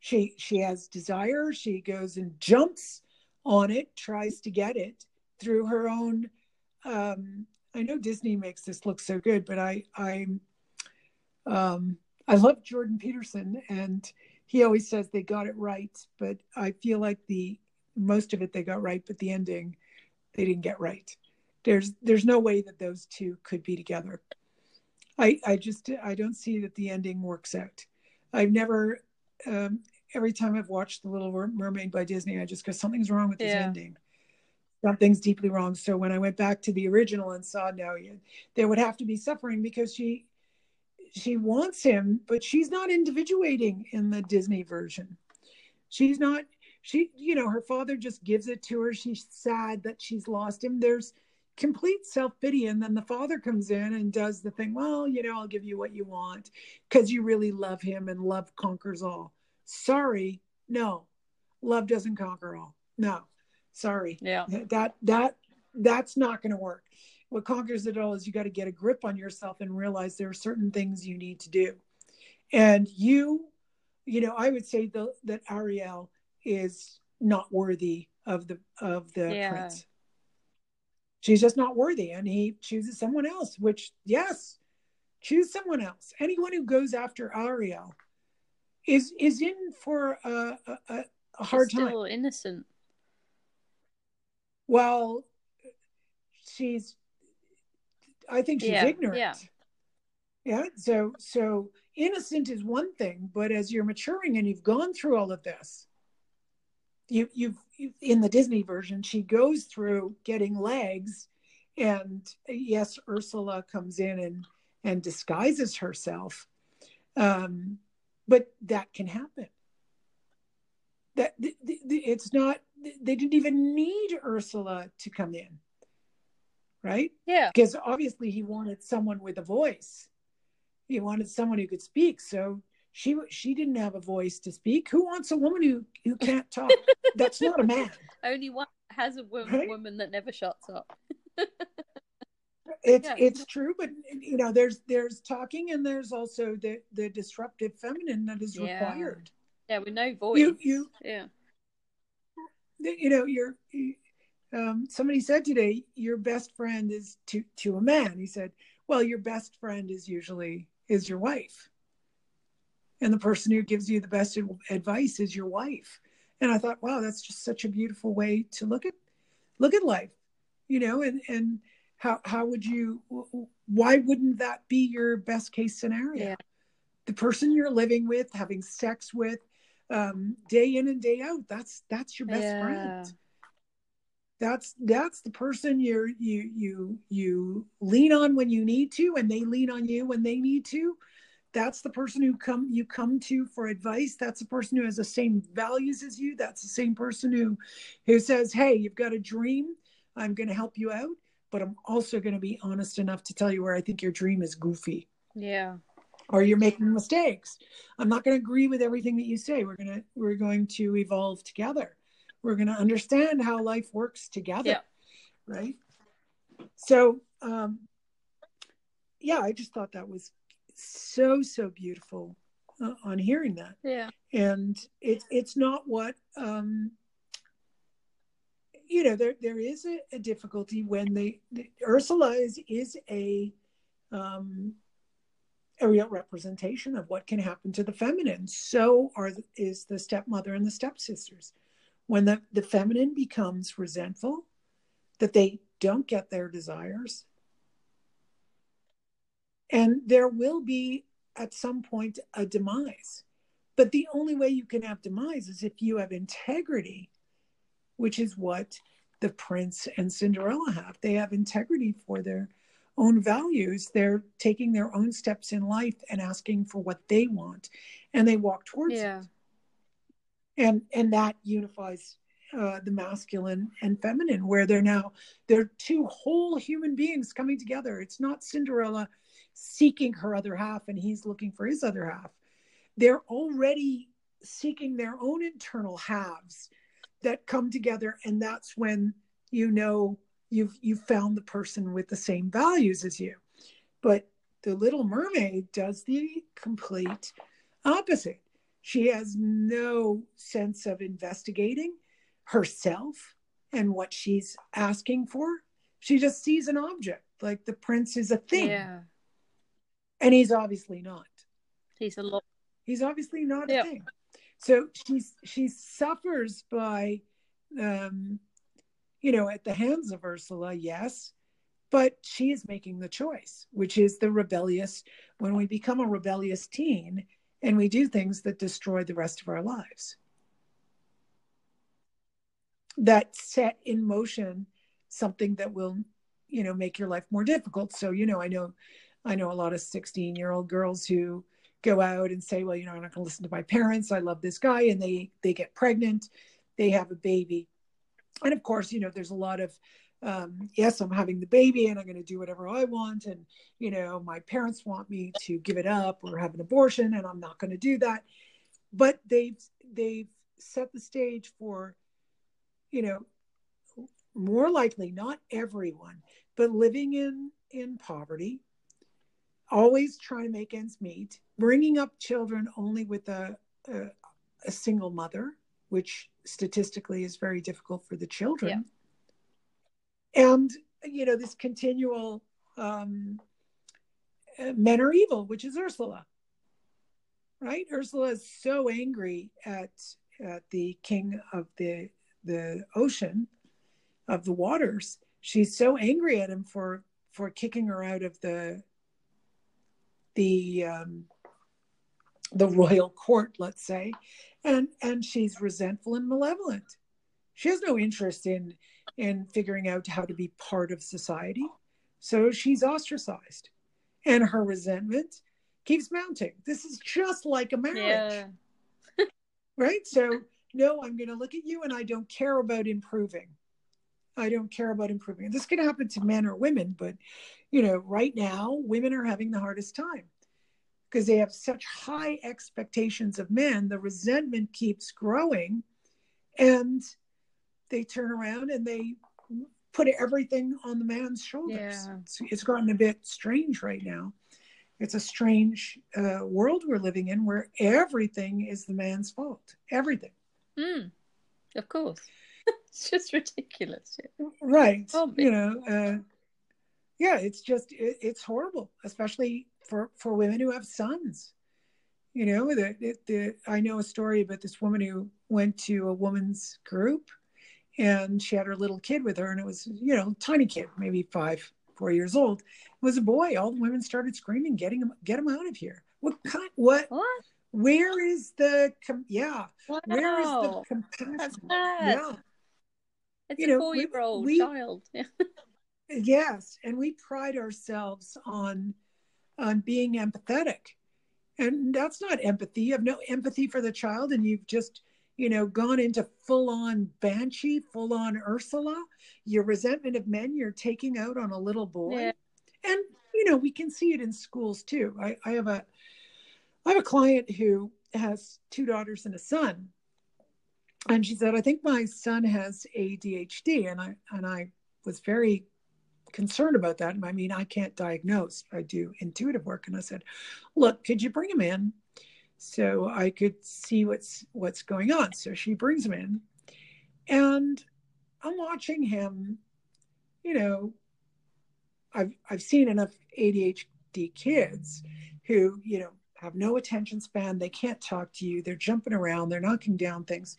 she she has desire. She goes and jumps on it tries to get it through her own um i know disney makes this look so good but i i um i love jordan peterson and he always says they got it right but i feel like the most of it they got right but the ending they didn't get right. There's there's no way that those two could be together. I i just i don't see that the ending works out. I've never um, every time I've watched The Little Mermaid by Disney, I just go, something's wrong with this yeah. ending. Something's deeply wrong. So when I went back to the original and saw no, there would have to be suffering because she she wants him, but she's not individuating in the Disney version. She's not. She, you know, her father just gives it to her. She's sad that she's lost him. There's complete self pity. And then the father comes in and does the thing, well, you know, I'll give you what you want because you really love him and love conquers all. Sorry, no. Love doesn't conquer all. No. Sorry. Yeah. That that that's not going to work. What conquers it all is you got to get a grip on yourself and realize there are certain things you need to do. And you, you know, I would say the, that Ariel is not worthy of the of the yeah. prince. She's just not worthy, and he chooses someone else. Which, yes, choose someone else. Anyone who goes after Ariel is is in for a, a, a hard she's still time. innocent. Well, she's. I think she's yeah, ignorant. Yeah. Yeah. So so innocent is one thing, but as you're maturing and you've gone through all of this, you you've, in the Disney version, she goes through getting legs, and yes, Ursula comes in and and disguises herself. Um, but that can happen. That it's not they didn't even need ursula to come in. Right? Yeah. Because obviously he wanted someone with a voice. He wanted someone who could speak. So she she didn't have a voice to speak. Who wants a woman who who can't talk? *laughs* That's not a man. Only one has a woman, right? woman that never shuts up. It's yeah. it's true but you know there's there's talking and there's also the the disruptive feminine that is yeah. required. Yeah with no voice. you you yeah you know you're um, somebody said today your best friend is to to a man. He said well your best friend is usually is your wife and the person who gives you the best advice is your wife and i thought wow that's just such a beautiful way to look at look at life you know and and how how would you why wouldn't that be your best case scenario yeah. the person you're living with having sex with um, day in and day out that's that's your best yeah. friend that's that's the person you're you you you lean on when you need to and they lean on you when they need to that's the person who come you come to for advice that's the person who has the same values as you that's the same person who who says hey you've got a dream i'm going to help you out but I'm also going to be honest enough to tell you where I think your dream is goofy. Yeah. Or you're making mistakes. I'm not going to agree with everything that you say. We're going to we're going to evolve together. we're going to understand how life works together yeah. right so um yeah i just thought that was so so beautiful uh, on hearing that yeah and it's it's not what um you know there there is a, a difficulty when they the, ursula is is a um a real representation of what can happen to the feminine. So are is the stepmother and the stepsisters. When the, the feminine becomes resentful, that they don't get their desires, and there will be at some point a demise. But the only way you can have demise is if you have integrity, which is what the prince and Cinderella have. They have integrity for their own values. They're taking their own steps in life and asking for what they want, and they walk towards yeah. it. And and that unifies uh, the masculine and feminine, where they're now they're two whole human beings coming together. It's not Cinderella seeking her other half and he's looking for his other half. They're already seeking their own internal halves that come together, and that's when you know you've you've found the person with the same values as you. But the little mermaid does the complete opposite. She has no sense of investigating herself and what she's asking for. She just sees an object like the prince is a thing. Yeah. And he's obviously not he's a lot he's obviously not a thing so she's she suffers by um you know, at the hands of Ursula, yes, but she is making the choice, which is the rebellious, when we become a rebellious teen and we do things that destroy the rest of our lives. That set in motion something that will, you know, make your life more difficult. So, you know, I know, I know a lot of 16 year old girls who go out and say, well, you know, I'm not going to listen to my parents. I love this guy. And they, they get pregnant, they have a baby and of course you know there's a lot of um, yes i'm having the baby and i'm going to do whatever i want and you know my parents want me to give it up or have an abortion and i'm not going to do that but they've they've set the stage for you know more likely not everyone but living in in poverty always trying to make ends meet bringing up children only with a, a, a single mother which statistically is very difficult for the children. Yeah. And, you know, this continual um, uh, men are evil, which is Ursula. Right? Ursula is so angry at, at the king of the the ocean, of the waters. She's so angry at him for for kicking her out of the the um, the royal court, let's say, and and she's resentful and malevolent. She has no interest in in figuring out how to be part of society. So she's ostracized. And her resentment keeps mounting. This is just like a marriage. Yeah. *laughs* right? So no i'm going to look at you and i don't care about improving i don't care about improving this can happen to men or women but you know right now women are having the hardest time because they have such high expectations of men, the resentment keeps growing. And they turn around and they put everything on the man's shoulders. Yeah. It's, it's gotten a bit strange right now. It's a strange uh, world we're living in where everything is the man's fault. Everything. Mm, of course. *laughs* it's just ridiculous. Right. You know, uh, yeah, it's just, it, it's horrible, especially for for women who have sons you know the, the, the, i know a story about this woman who went to a woman's group and she had her little kid with her and it was you know tiny kid maybe five four years old it was a boy all the women started screaming getting him get him out of here what kind what, what? where is the yeah wow. where is the compassion yeah it's you a four-year-old child *laughs* yes and we pride ourselves on on being empathetic. And that's not empathy. You have no empathy for the child, and you've just, you know, gone into full on banshee, full on Ursula. Your resentment of men you're taking out on a little boy. Yeah. And, you know, we can see it in schools too. I, I have a I have a client who has two daughters and a son. And she said, I think my son has ADHD. And I, and I was very concerned about that. I mean, I can't diagnose, I do intuitive work. And I said, look, could you bring him in so I could see what's, what's going on? So she brings him in and I'm watching him, you know, I've, I've seen enough ADHD kids who, you know, have no attention span. They can't talk to you. They're jumping around. They're knocking down things.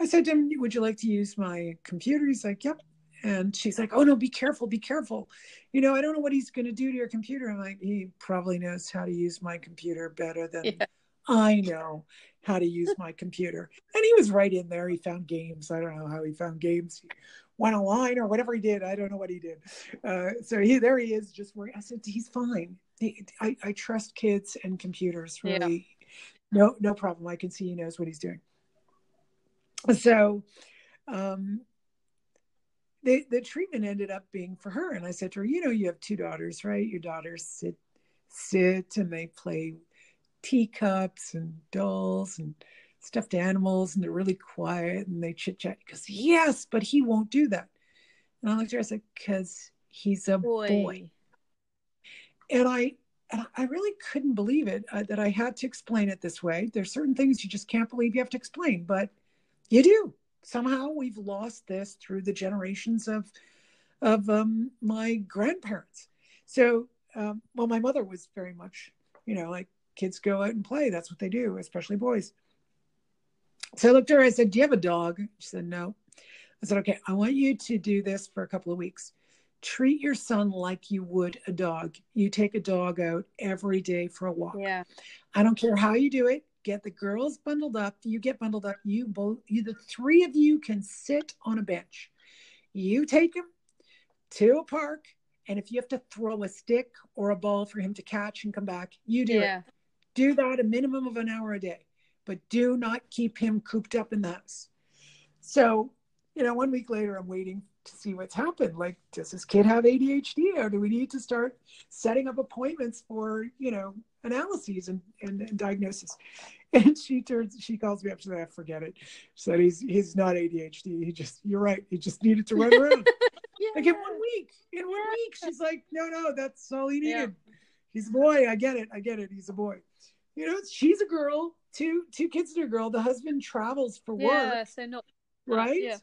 I said to him, Would you like to use my computer? He's like, Yep. And she's like, Oh, no, be careful, be careful. You know, I don't know what he's going to do to your computer. I'm like, He probably knows how to use my computer better than yeah. I know how to use my computer. And he was right in there. He found games. I don't know how he found games. He went online or whatever he did. I don't know what he did. Uh, so he there he is just working. I said, He's fine. He, I, I trust kids and computers really. Yeah. No, no problem. I can see he knows what he's doing so um, the, the treatment ended up being for her. And I said to her, you know, you have two daughters, right? Your daughters sit, sit and they play teacups and dolls and stuffed animals and they're really quiet and they chit chat. Because yes, but he won't do that. And I looked at her, I said, because he's a boy. boy. And I, and I really couldn't believe it uh, that I had to explain it this way. There's certain things you just can't believe you have to explain, but you do. Somehow we've lost this through the generations of of um, my grandparents. So, um, well, my mother was very much, you know, like kids go out and play. That's what they do, especially boys. So I looked at her. I said, "Do you have a dog?" She said, "No." I said, "Okay, I want you to do this for a couple of weeks. Treat your son like you would a dog. You take a dog out every day for a walk. Yeah. I don't care how you do it get the girls bundled up you get bundled up you both you the three of you can sit on a bench. You take him to a park and if you have to throw a stick or a ball for him to catch and come back you do yeah. it do that a minimum of an hour a day but do not keep him cooped up in the house. So you know one week later i'm waiting to see what's happened. Like does this kid have adhd or do we need to start setting up appointments for you know analyses and, and, and, diagnosis. *laughs* And she turns, she calls me up. She said, "I forget it." She said, "He's he's not ADHD. He just, you're right. He just needed to run around." *laughs* yeah. Like in one week, in one week, she's like, "No, no, that's all he needed. Yeah. He's a boy. I get it. I get it. He's a boy." You know, she's a girl. Two two kids and a girl. The husband travels for work. Yeah, so not right. Yeah.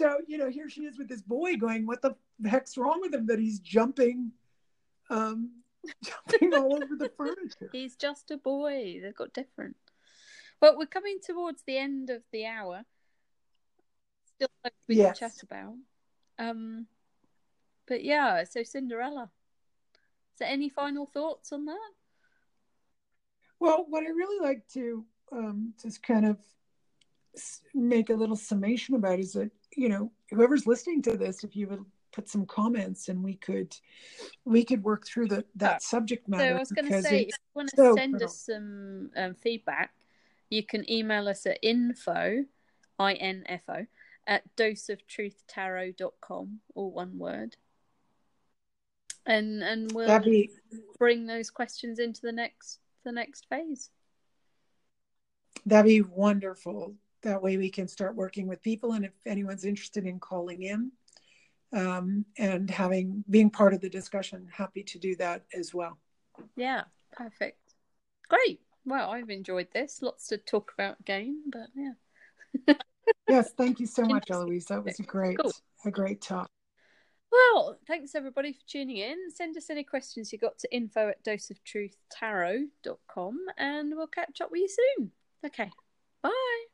So you know, here she is with this boy going, "What the heck's wrong with him that he's jumping?" Um, *laughs* jumping all over the furniture. He's just a boy. They've got different. But we're coming towards the end of the hour. Still we yes. can chat about. Um, but yeah, so Cinderella. Is there any final thoughts on that? Well, what I really like to um, just kind of make a little summation about is that you know whoever's listening to this, if you would put some comments and we could we could work through the that subject matter. So I was going to say, if you want to so send us some um, feedback, you can email us at info, i n f o, at doseoftruthtarot.com, all one word. And and we'll be, bring those questions into the next the next phase. That'd be wonderful. That way we can start working with people, and if anyone's interested in calling in, um, and having being part of the discussion. Happy to do that as well. Yeah, perfect. Great. Well, I've enjoyed this. Lots to talk about again, but yeah. *laughs* yes, thank you so much, Eloise. That was a great, cool. a great talk. Well, thanks everybody for tuning in. Send us any questions you got to info at doseoftruthtarot.com and we'll catch up with you soon. Okay. Bye.